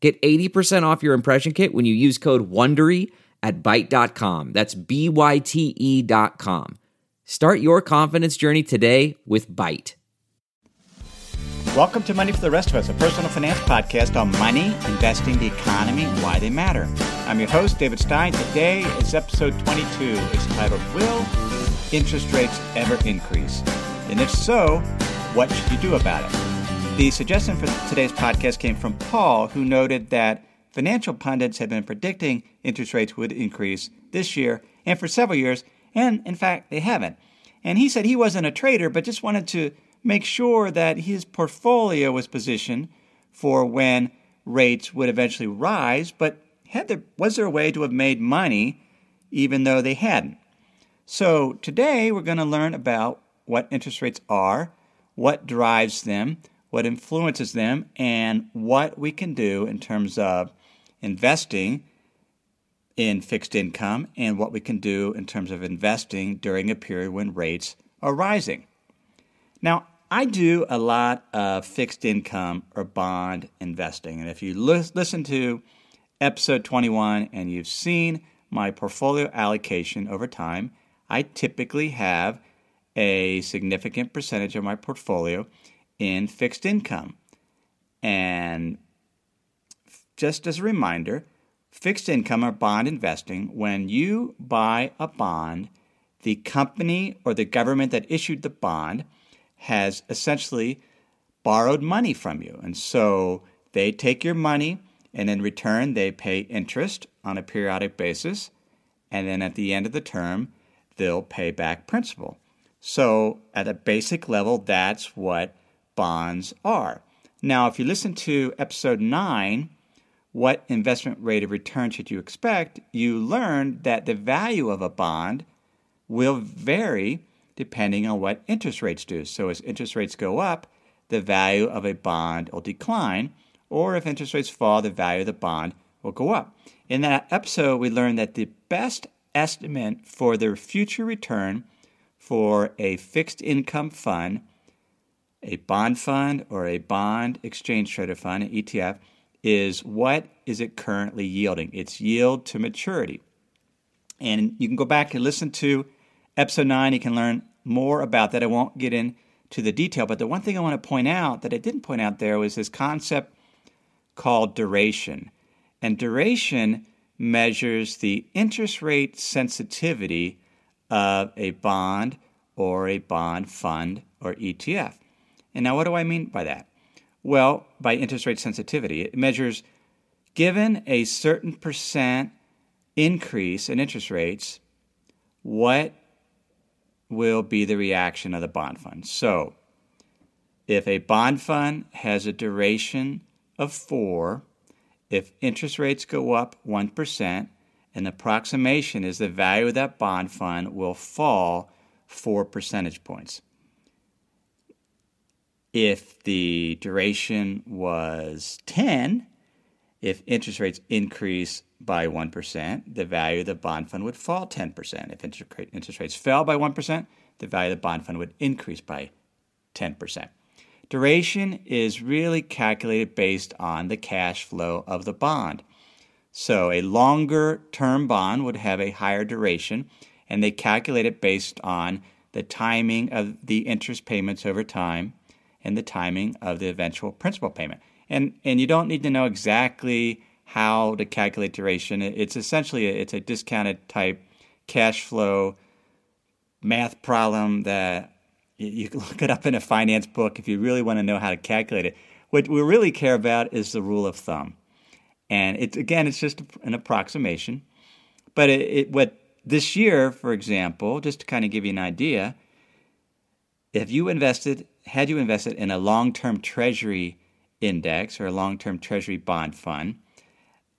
Get 80% off your impression kit when you use code WONDERY at Byte.com. That's B-Y-T-E dot com. Start your confidence journey today with Byte. Welcome to Money for the Rest of Us, a personal finance podcast on money, investing, the economy, and why they matter. I'm your host, David Stein. Today is episode 22. It's titled, Will Interest Rates Ever Increase? And if so, what should you do about it? The suggestion for today's podcast came from Paul, who noted that financial pundits have been predicting interest rates would increase this year and for several years, and in fact, they haven't. And he said he wasn't a trader, but just wanted to make sure that his portfolio was positioned for when rates would eventually rise, but had there, was there a way to have made money even though they hadn't? So today we're going to learn about what interest rates are, what drives them, what influences them, and what we can do in terms of investing in fixed income and what we can do in terms of investing during a period when rates are rising. Now, I do a lot of fixed income or bond investing. And if you listen to episode 21 and you've seen my portfolio allocation over time, I typically have a significant percentage of my portfolio in fixed income. And just as a reminder, fixed income or bond investing, when you buy a bond, the company or the government that issued the bond has essentially borrowed money from you. And so they take your money and in return they pay interest on a periodic basis. And then at the end of the term, they'll pay back principal. So at a basic level, that's what bonds are. Now, if you listen to episode 9, what investment rate of return should you expect? You learned that the value of a bond will vary depending on what interest rates do. So as interest rates go up, the value of a bond will decline, or if interest rates fall, the value of the bond will go up. In that episode, we learned that the best estimate for the future return for a fixed income fund, a bond fund, or a bond exchange traded fund, an ETF, is what is it currently yielding? Its yield to maturity. And you can go back and listen to episode 9. You can learn more about that. I won't get into the detail, but the one thing I want to point out that I didn't point out there was this concept called duration. And duration measures the interest rate sensitivity of a bond or a bond fund or ETF. And now, what do I mean by that? Well, by interest rate sensitivity, it measures given a certain percent increase in interest rates, what will be the reaction of the bond fund. So, if a bond fund has a duration of four, if interest rates go up 1%, an approximation is the value of that bond fund will fall four percentage points. If the duration was 10, if interest rates increase by 1%, the value of the bond fund would fall 10%. If interest rates fell by 1%, the value of the bond fund would increase by 10%. Duration is really calculated based on the cash flow of the bond. So a longer term bond would have a higher duration, and they calculate it based on the timing of the interest payments over time and the timing of the eventual principal payment. And, and you don't need to know exactly how to calculate duration. It's essentially a, it's a discounted type cash flow math problem that you can look it up in a finance book if you really want to know how to calculate it. What we really care about is the rule of thumb, and it's again it's just an approximation. But it, it, what this year, for example, just to kind of give you an idea, if you invested, had you invested in a long-term Treasury index or a long-term Treasury bond fund,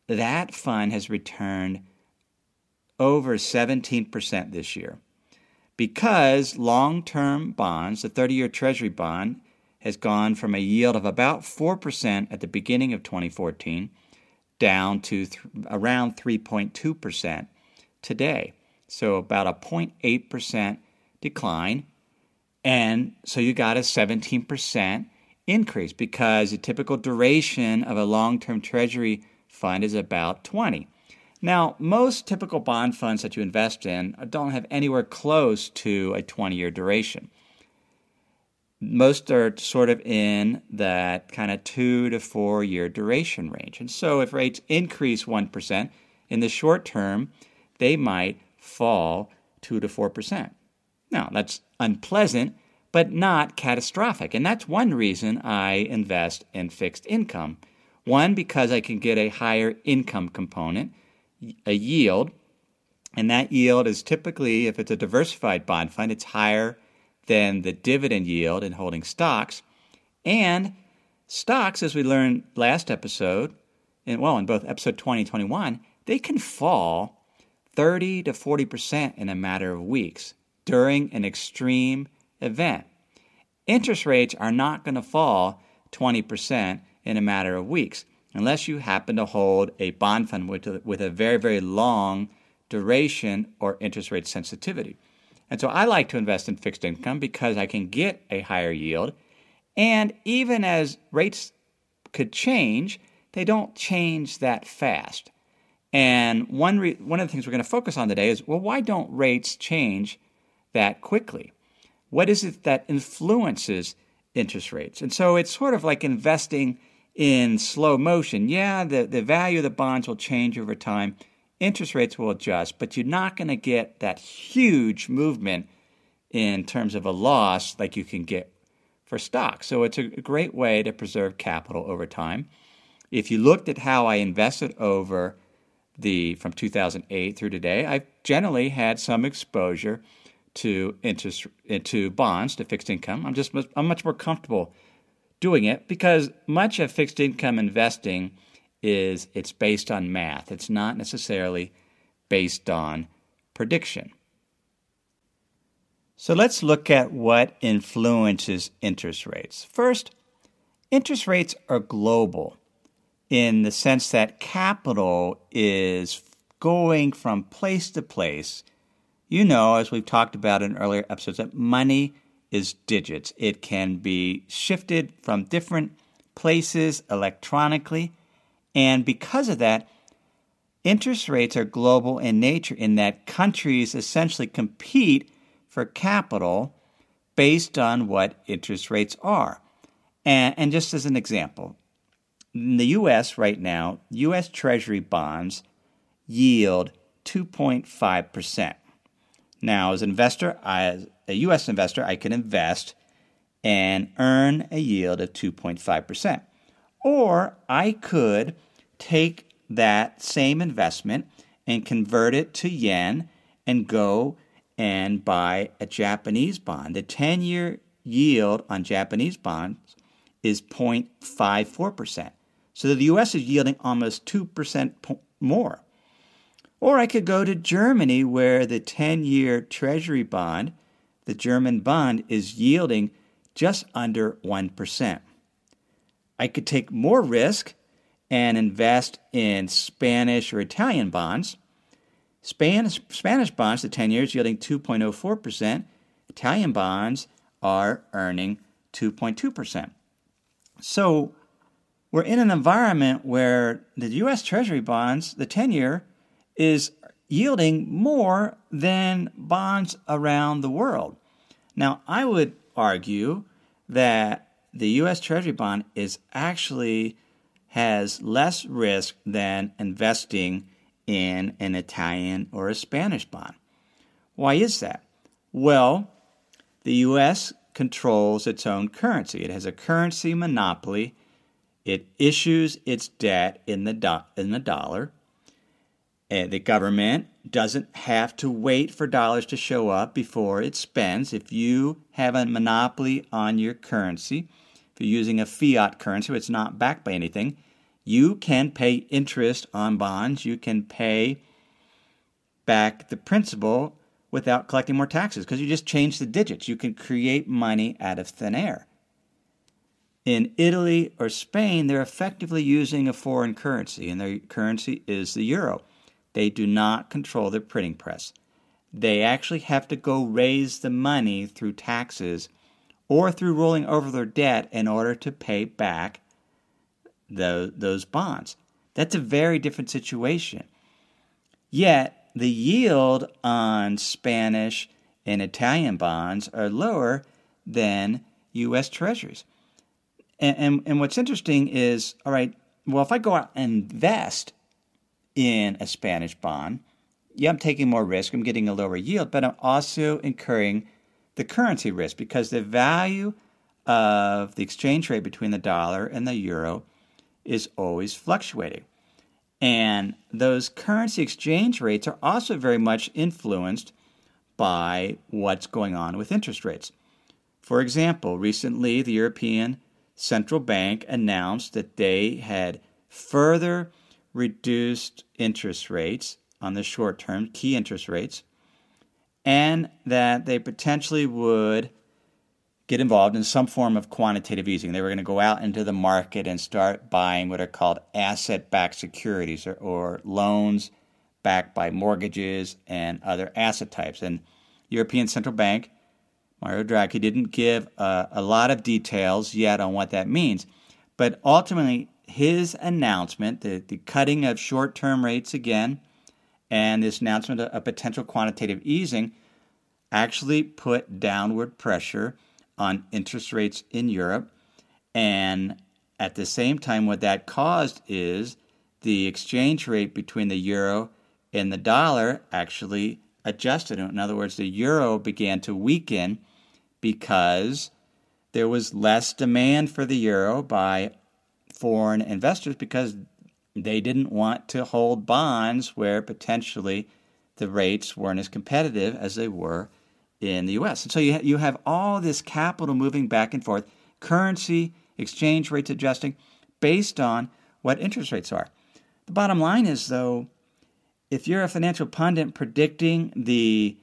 that fund has returned over 17% this year because long term bonds, the 30 year Treasury bond, has gone from a yield of about 4% at the beginning of 2014 down to th- around 3.2% today. So about a 0.8% decline. And so you got a 17% increase because the typical duration of a long term Treasury fund is about 20. Now, most typical bond funds that you invest in don't have anywhere close to a 20 year duration. Most are sort of in that kind of two to four year duration range. And so, if rates increase 1% in the short term, they might fall 2 to 4%. Now, that's unpleasant, but not catastrophic. And that's one reason I invest in fixed income. One, because I can get a higher income component a yield, and that yield is typically, if it's a diversified bond fund, it's higher than the dividend yield in holding stocks. And stocks, as we learned last episode, and well, in both episode 20 and 21, they can fall 30 to 40% in a matter of weeks during an extreme event. Interest rates are not going to fall 20% in a matter of weeks unless you happen to hold a bond fund with a, very, very long duration or interest rate sensitivity. And so I like to invest in fixed income because I can get a higher yield. And even as rates could change, they don't change that fast. And one, re- one of the things we're going to focus on today is well, why don't rates change that quickly? What is it that influences interest rates? And so it's sort of like investing in slow motion. Yeah, the, the value of the bonds will change over time, interest rates will adjust, but you're not going to get that huge movement in terms of a loss like you can get for stocks. So it's a great way to preserve capital over time. If you looked at how I invested over the from 2008 through today, I've generally had some exposure to interest eh, into bonds, to fixed income. I'm just I'm much more comfortable doing it because much of fixed income investing is it's based on math. It's not necessarily based on prediction. So let's look at what influences interest rates. First, interest rates are global in the sense that capital is going from place to place. You know, as we've talked about in earlier episodes, that money is digits. It can be shifted from different places electronically. And because of that, interest rates are global in nature in that countries essentially compete for capital based on what interest rates are. And, and just as an example, in the US right now, US Treasury bonds yield 2.5%. Now, as an investor, I, a U.S. investor, I can invest and earn a yield of 2.5%. Or I could take that same investment and convert it to yen and go and buy a Japanese bond. The 10 year yield on Japanese bonds is 0.54%. So the US is yielding almost 2% more. Or I could go to Germany where the 10 year Treasury bond the German bond is yielding just under 1%. I could take more risk and invest in Spanish or Italian bonds. Spanish, Spanish bonds, the 10 years, yielding 2.04%. Italian bonds are earning 2.2%. So we're in an environment where the U.S. Treasury bonds, the 10 year, is yielding more than bonds around the world. Now, I would argue that the US Treasury bond is actually has less risk than investing in an Italian or a Spanish bond. Why is that? Well, the US controls its own currency. It has a currency monopoly. It issues its debt in the, do- in the dollar. Uh, the government doesn't have to wait for dollars to show up before it spends. If you have a monopoly on your currency, if you're using a fiat currency, it's not backed by anything, you can pay interest on bonds. You can pay back the principal without collecting more taxes because you just change the digits. You can create money out of thin air. In Italy or Spain, they're effectively using a foreign currency, and their currency is the euro. They do not control their printing press. They actually have to go raise the money through taxes or through rolling over their debt in order to pay back the, those bonds. That's a very different situation. Yet, the yield on Spanish and Italian bonds are lower than U.S. Treasuries. And, and, and, what's interesting is all right, well, if I go out and invest in a Spanish bond, yeah, I'm taking more risk, I'm getting a lower yield, but I'm also incurring the currency risk because the value of the exchange rate between the dollar and the euro is always fluctuating. And those currency exchange rates are also very much influenced by what's going on with interest rates. For example, recently the European Central Bank announced that they had further reduced interest rates on the short term, key interest rates, and that they potentially would get involved in some form of quantitative easing. They were going to go out into the market and start buying what are called asset backed securities or, or, loans backed by mortgages and other asset types. And European Central Bank, Mario Draghi, didn't give uh, a lot of details yet on what that means. But ultimately, his announcement, the, the cutting of short term rates again, and this announcement of, of potential quantitative easing actually put downward pressure on interest rates in Europe. And at the same time, what that caused is the exchange rate between the euro and the dollar actually adjusted. In other words, the euro began to weaken because there was less demand for the euro by foreign investors because they didn't want to hold bonds where potentially the rates weren't as competitive as they were in the US. And so you, ha- you have all this capital moving back and forth, currency, exchange rates adjusting based on what interest rates are. The bottom line is, though, if you're a financial pundit predicting the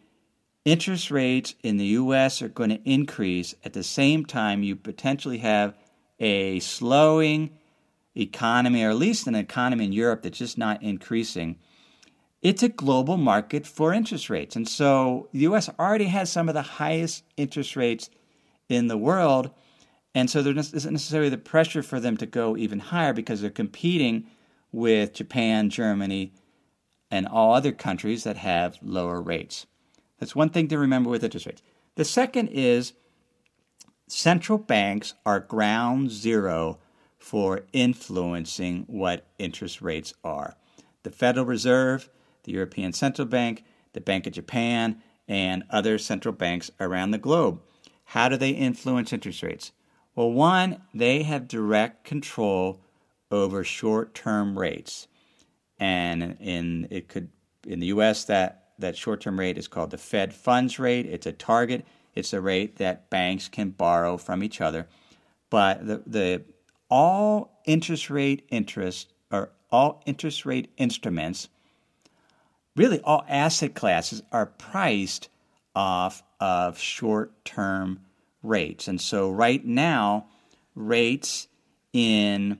interest rates in the US are going to increase at the same time you potentially have a slowing economy, or at least an economy in Europe that's just not increasing, it's a global market for interest rates. And so the US already has some of the highest interest rates in the world. And so there isn't necessarily the pressure for them to go even higher because they're competing with Japan, Germany, and all other countries that have lower rates. That's one thing to remember with interest rates. The second is central banks are ground zero for influencing what interest rates are. The Federal Reserve the European Central Bank, the Bank of Japan, and other central banks around the globe. How do they influence interest rates? Well, one, they have direct control over short-term rates. And in it could in the US that that short-term rate is called the Fed funds rate. It's a target. It's a rate that banks can borrow from each other. But the, the all interest rate interest or all interest rate instruments really all asset classes are priced off of short term rates. And so right now, rates in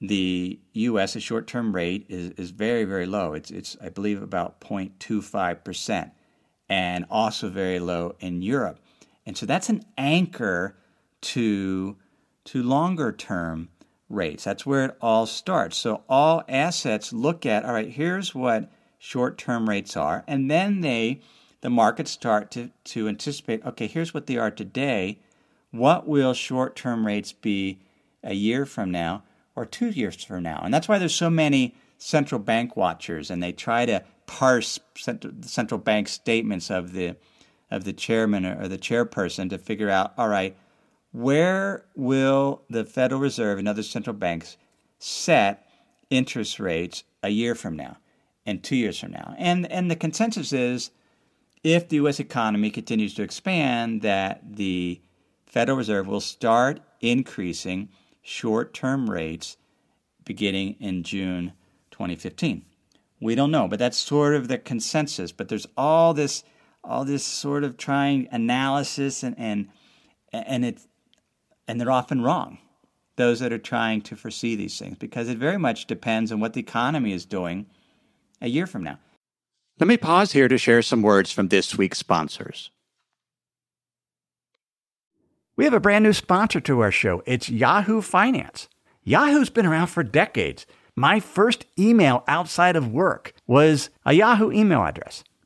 the US, a short term rate is, is very, very low. It's, it's, I believe, about 0.25%, and also very low in Europe. And so that's an anchor to, to longer term rates. That's where it all starts. So all assets look at all right, here's what short-term rates are, and then they the markets start to, to anticipate, okay, here's what they are today. What will short-term rates be a year from now or two years from now? And that's why there's so many central bank watchers, and they try to parse central bank statements of the of the chairman or the chairperson to figure out, all right, where will the Federal Reserve and other central banks set interest rates a year from now? and two years from now. And and the consensus is if the US economy continues to expand, that the Federal Reserve will start increasing short term rates beginning in June 2015. We don't know, but that's sort of the consensus. But there's all this, all this sort of trying analysis, and and and it, and they're often wrong. Those that are trying to foresee these things, because it very much depends on what the economy is doing a year from now. Let me pause here to share some words from this week's sponsors. We have a brand new sponsor to our show. It's Yahoo Finance. Yahoo's been around for decades. My first email outside of work was a Yahoo email address.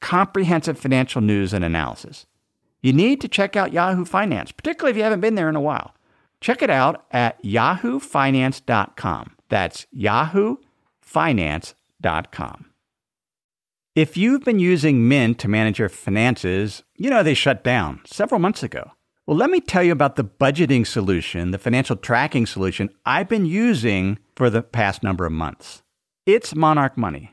comprehensive financial news and analysis. You need to check out Yahoo Finance, particularly if you haven't been there in a while. Check it out at yahoofinance.com. That's yahoofinance.com. If you've been using Mint to manage your finances, you know they shut down several months ago. Well, let me tell you about the budgeting solution, the financial tracking solution I've been using for the past number of months. It's Monarch Money.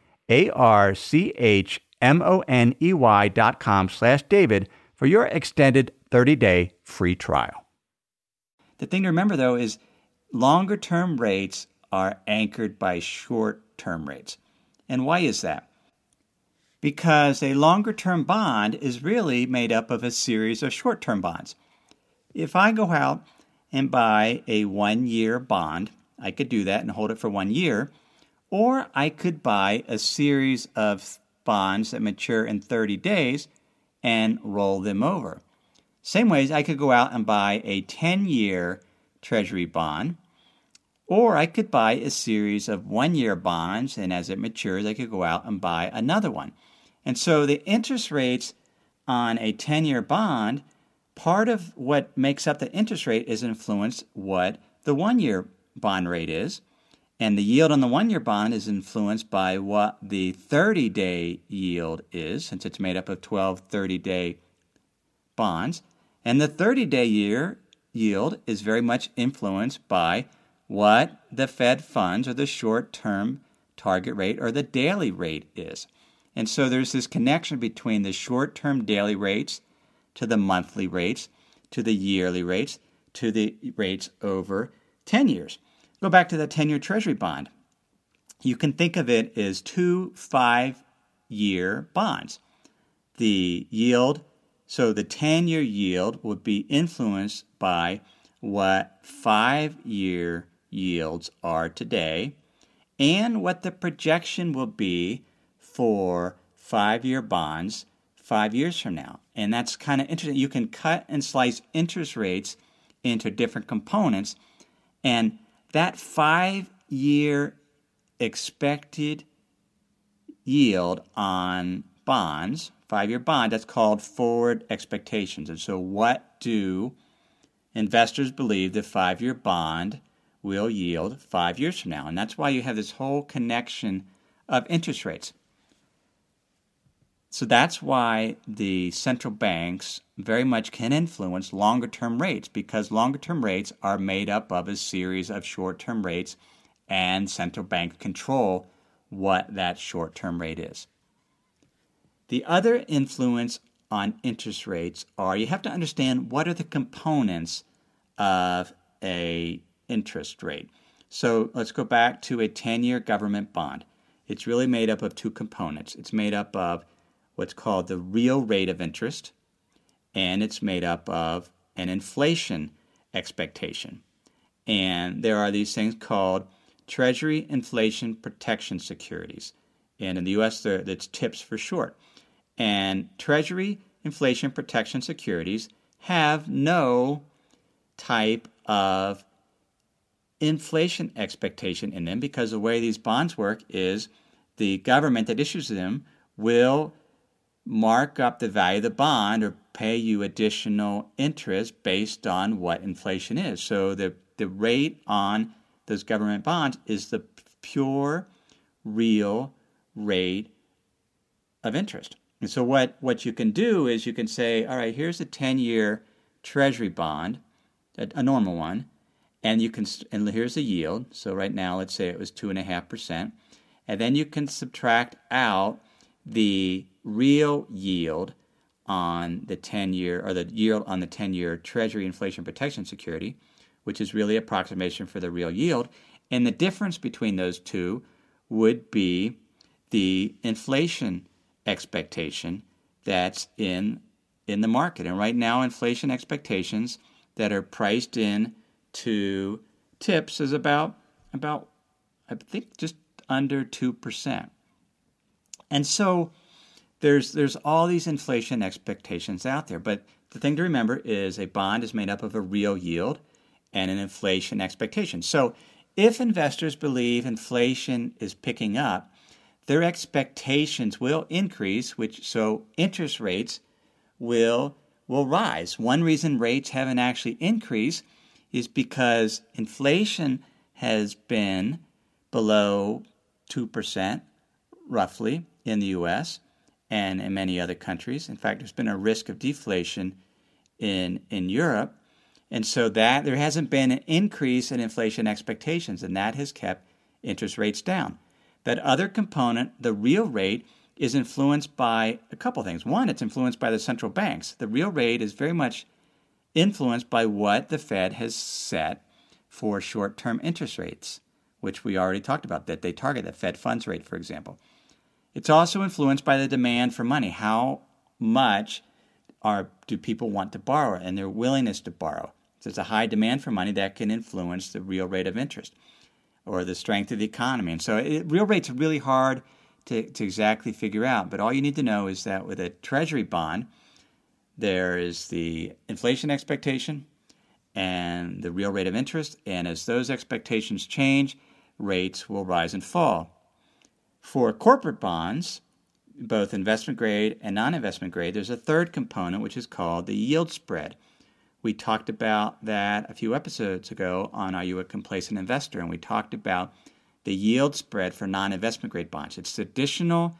M-O-N-A-R-C-H-M-O-N-E-Y dot com slash David for your extended 30-day free trial. The thing to remember, though, is longer-term rates are anchored by short-term rates. And why is that? Because a longer-term bond is really made up of a series of short-term bonds. If I go out and buy a one year bond, I could do that and hold it for one year. Or I could buy a series of bonds that mature in 30 days and roll them over. Same ways, I could go out and buy a 10 year treasury bond, or I could buy a series of one year bonds, and as it matures, I could go out and buy another one. And so the interest rates on a 10 year bond part of what makes up the interest rate is influenced what the one year bond rate is. And the yield on the one year bond is influenced by what the 30 day yield is, since it's made up of 12 30 day bonds. And the 30 day year yield is very much influenced by what the Fed funds or the short term target rate or the daily rate is. And so there's this connection between the short term daily rates to the monthly rates, to the yearly rates, to the rates over 10 years. Go back to that 10 year Treasury bond. You can think of it as two five year bonds. The yield, so the 10 year yield would be influenced by what five year yields are today and what the projection will be for five year bonds five years from now. And that's kind of interesting. You can cut and slice interest rates into different components. And that five year expected yield on bonds, five year bond, that's called forward expectations. And so, what do investors believe the five year bond will yield five years from now. And that's why you have this whole connection of interest rates. So that's why the central banks very much can influence longer term rates because longer term rates are made up of a series of short term rates, and central banks control what that short term rate is. The other influence on interest rates are you have to understand what are the components of a interest rate. So let's go back to a 10-year government bond. It's really made up of two components. It's made up of what's called the real rate of interest, and it's made up of an inflation expectation. And there are these things called Treasury Inflation Protection Securities. And in the US, that's TIPS for short. And Treasury Inflation Protection Securities have no type of inflation expectation in them because the way these bonds work is the government that issues them will mark up the value of the bond or pay you additional interest based on what inflation is. So the, the rate on those government bonds is the pure, real rate of interest. And so what, what you can do is you can say, all right, here's a 10 year treasury bond, a, a normal one, and you can and here's the yield. So right now, let's say it was two and a half percent, and then you can subtract out the real yield on the 10 year or the yield on the 10 year Treasury inflation protection security, which is really approximation for the real yield. And the difference between those two would be the inflation expectation that's in in the market. And right now inflation expectations that are priced in to tips is about about I think just under 2%. And so there's there's all these inflation expectations out there, but the thing to remember is a bond is made up of a real yield and an inflation expectation. So if investors believe inflation is picking up, their expectations will increase, which so interest rates will will rise. One reason rates haven't actually increased is because inflation has been below 2% roughly in the US and in many other countries. In fact, there's been a risk of deflation in, in Europe. And so that there hasn't been an increase in inflation expectations, and that has kept interest rates down. That other component, the real rate, is influenced by a couple things. One, it's influenced by the central banks. The real rate is very much influenced by what the Fed has set for short term interest rates, which we already talked about, that they target the Fed funds rate, for example. It's also influenced by the demand for money. How much are do people want to borrow and their willingness to borrow? So there's a high demand for money that can influence the real rate of interest or the strength of the economy. And so it, real rates are really hard to, to exactly figure out. But all you need to know is that with a treasury bond, there is the inflation expectation and the real rate of interest. And as those expectations change, rates will rise and fall. For corporate bonds, both investment grade and non investment grade, there's a third component which is called the yield spread. We talked about that a few episodes ago on Are You a Complacent Investor? And we talked about the yield spread for non investment grade bonds. It's the additional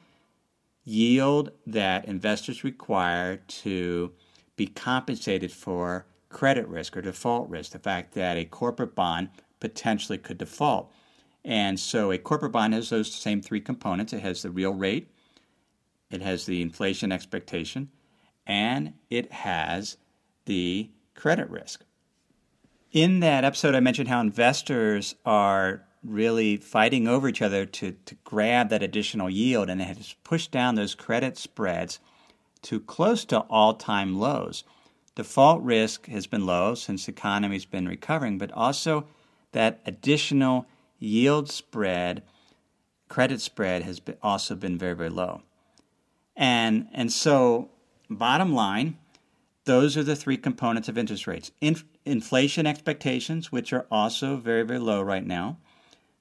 yield that investors require to be compensated for credit risk or default risk, the fact that a corporate bond potentially could default. And so a corporate bond has those same three components it has the real rate, it has the inflation expectation, and it has the credit risk. In that episode, I mentioned how investors are really fighting over each other to, to grab that additional yield, and it has pushed down those credit spreads to close to all time lows. Default risk has been low since the economy's been recovering, but also that additional yield spread, credit spread has also been very, very low. And, and so, bottom line, those are the three components of interest rates. In, inflation expectations, which are also very, very low right now,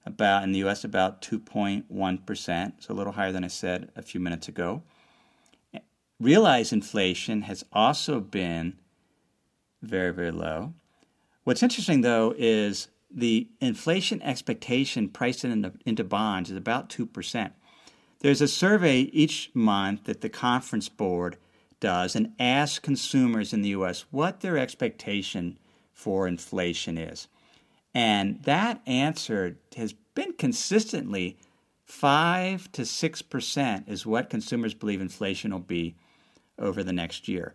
about in the US about 2.1%, so a little higher than I said a few minutes ago. Realized inflation has also been very, very low. What's interesting though is the inflation expectation priced into, into bonds is about 2%. There's a survey each month that the conference board does and asks consumers in the US what their expectation for inflation is. And that answer has been consistently 5 to 6% is what consumers believe inflation will be over the next year.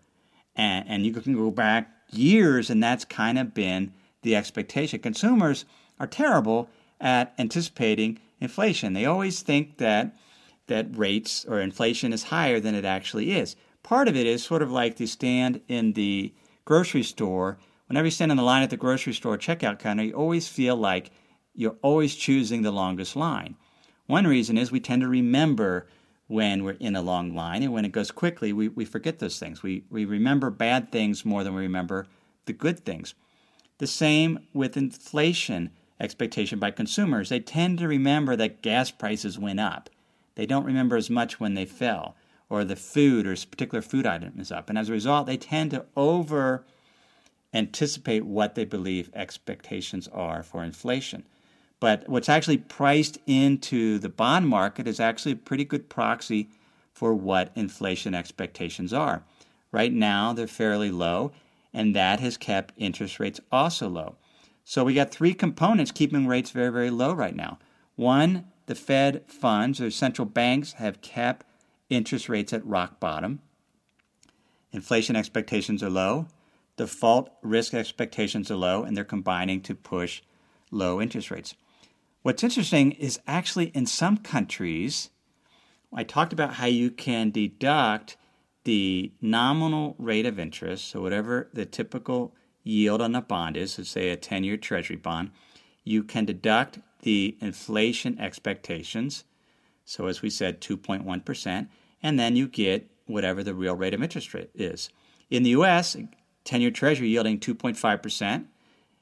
And, and you can go back years, and that's kind of been the expectation. Consumers are terrible at anticipating inflation. They always think that that rates or inflation is higher than it actually is. Part of it is sort of like the stand in the grocery store. Whenever you stand in the line at the grocery store checkout counter, you always feel like you're always choosing the longest line. One reason is we tend to remember when we're in a long line, and when it goes quickly, we, we forget those things. We, we remember bad things more than we remember the good things. The same with inflation expectation by consumers. They tend to remember that gas prices went up. They don't remember as much when they fell, or the food or particular food item is up. And as a result, they tend to over anticipate what they believe expectations are for inflation. But what's actually priced into the bond market is actually a pretty good proxy for what inflation expectations are. Right now, they're fairly low, and that has kept interest rates also low. So we got three components keeping rates very, very low right now. One, the Fed funds or central banks have kept interest rates at rock bottom. Inflation expectations are low. Default risk expectations are low, and they're combining to push low interest rates. What's interesting is actually in some countries, I talked about how you can deduct the nominal rate of interest, so whatever the typical yield on a bond is, so say a 10 year treasury bond, you can deduct the inflation expectations. So, as we said, 2.1%, and then you get whatever the real rate of interest rate is. In the US, 10 year treasury yielding 2.5%,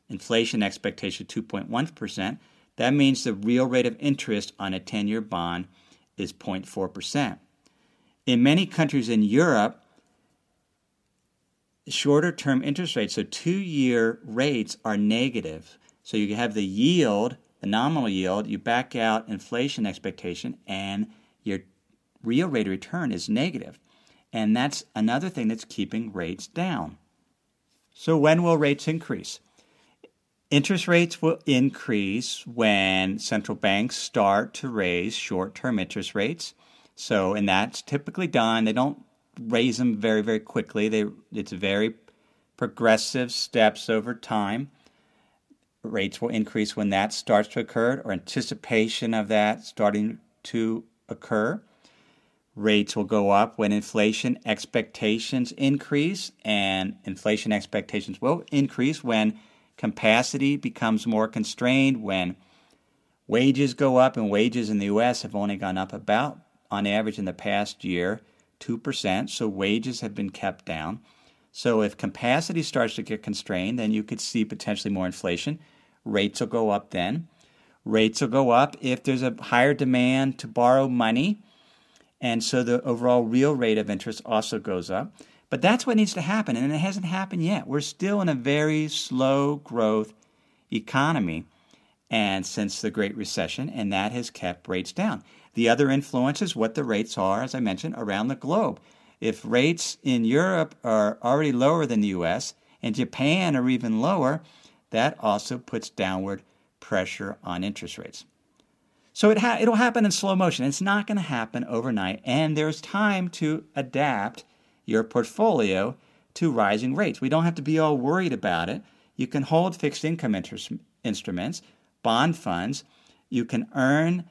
inflation expectation 2.1%. That means the real rate of interest on a 10 year bond is 0.4%. In many countries in Europe, shorter term interest rates, so two year rates, are negative. So you have the yield, the nominal yield, you back out inflation expectation, and your real rate of return is negative. And that's another thing that's keeping rates down. So, when will rates increase? Interest rates will increase when central banks start to raise short term interest rates. So, and that's typically done. They don't raise them very, very quickly. They, it's very progressive steps over time. Rates will increase when that starts to occur, or anticipation of that starting to occur. Rates will go up when inflation expectations increase, and inflation expectations will increase when capacity becomes more constrained, when wages go up, and wages in the US have only gone up about on average in the past year 2%, so wages have been kept down. So if capacity starts to get constrained, then you could see potentially more inflation. Rates will go up then. Rates will go up if there's a higher demand to borrow money. And so the overall real rate of interest also goes up. But that's what needs to happen, and it hasn't happened yet. We're still in a very slow growth economy and since the Great Recession, and that has kept rates down. The other influence is what the rates are, as I mentioned, around the globe. If rates in Europe are already lower than the US and Japan are even lower, that also puts downward pressure on interest rates. So it ha- it'll happen in slow motion. It's not going to happen overnight, and there's time to adapt your portfolio to rising rates. We don't have to be all worried about it. You can hold fixed income interest instruments, bond funds. You can earn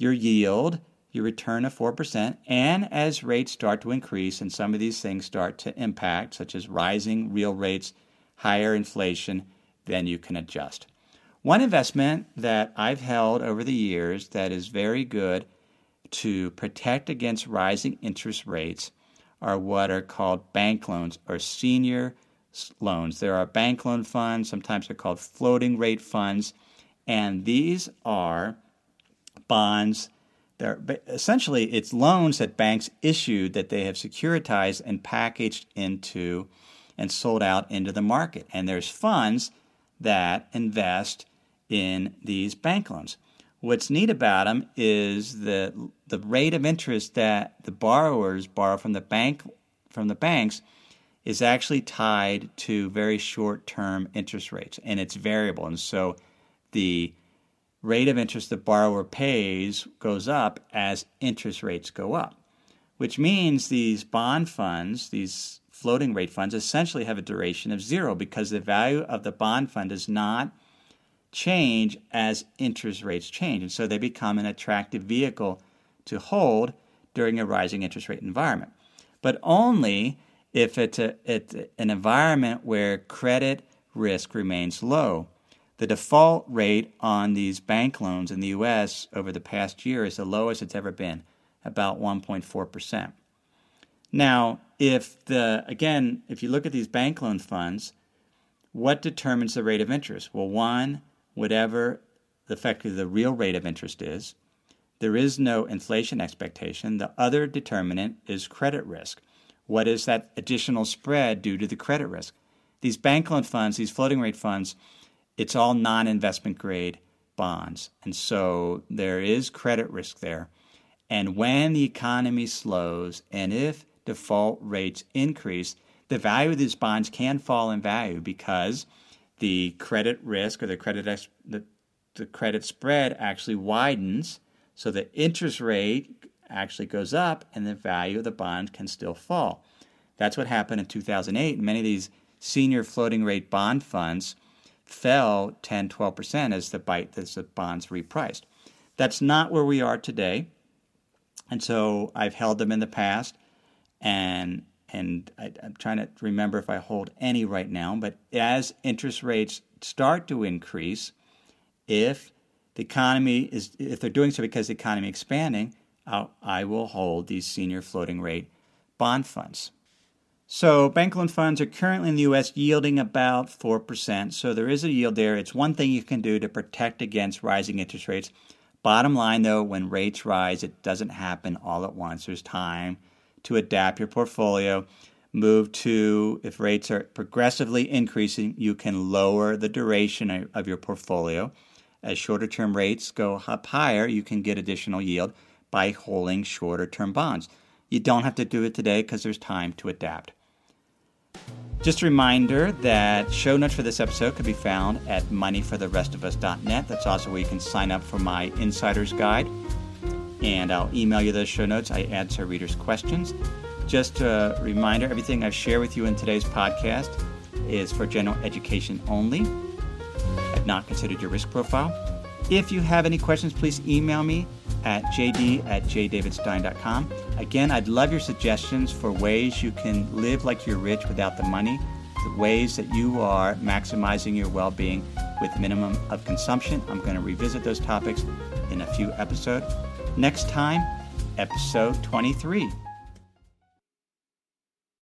your yield, your return of 4%, and as rates start to increase and some of these things start to impact, such as rising real rates, higher inflation, then you can adjust. One investment that I've held over the years that is very good to protect against rising interest rates are what are called bank loans or senior loans. There are bank loan funds, sometimes they're called floating rate funds, and these are bonds. They're, essentially, it's loans that banks issued that they have securitized and packaged into and sold out into the market. And there's funds that invest in these bank loans. What's neat about them is the the rate of interest that the borrowers borrow from the bank from the banks is actually tied to very short term interest rates and it's variable and so the rate of interest the borrower pays goes up as interest rates go up which means these bond funds these floating rate funds essentially have a duration of zero because the value of the bond fund does not change as interest rates change. And so they become an attractive vehicle to hold during a rising interest rate environment. But only if it's, a, it's an environment where credit risk remains low. The default rate on these bank loans in the US over the past year is the lowest it's ever been, about 1.4%. Now, if the again, if you look at these bank loan funds, what determines the rate of interest? Well, one, whatever the effectively the real rate of interest is. There is no inflation expectation. The other determinant is credit risk. What is that additional spread due to the credit risk? These bank loan funds, these floating rate funds, it's all non investment grade bonds. And so there is credit risk there. And when the economy slows and if default rates increase, the value of these bonds can fall in value because the credit risk or the credit ex- the, the credit spread actually widens, so the interest rate actually goes up and the value of the bond can still fall. That's what happened in 2008. Many of these senior floating rate bond funds fell 10, 12% as the, bite, as the bonds repriced. That's not where we are today. And so I've held them in the past, and and I, am trying to remember if I hold any right now, but as interest rates start to increase, if the economy is, if they're doing so because the economy expanding, I'll, I will hold these senior floating rate bond funds. So, bank loan funds are currently in the U.S. yielding about 4%. So, there is a yield there. It's one thing you can do to protect against rising interest rates. Bottom line, though, when rates rise, it doesn't happen all at once. There's time to adapt your portfolio. Move to, if rates are progressively increasing, you can lower the duration of your portfolio. As shorter term rates go up higher, you can get additional yield by holding shorter term bonds. You don't have to do it today because there's time to adapt. Just a reminder that show notes for this episode can be found at moneyfortherestofus.net. That's also where you can sign up for my insider's guide and I'll email you those show notes. I answer readers' questions. Just a reminder everything I share with you in today's podcast is for general education only. I've not considered your risk profile. If you have any questions, please email me at jd at jdavidstein.com. Again, I'd love your suggestions for ways you can live like you're rich without the money, the ways that you are maximizing your well being with minimum of consumption. I'm going to revisit those topics in a few episodes. Next time, episode 23.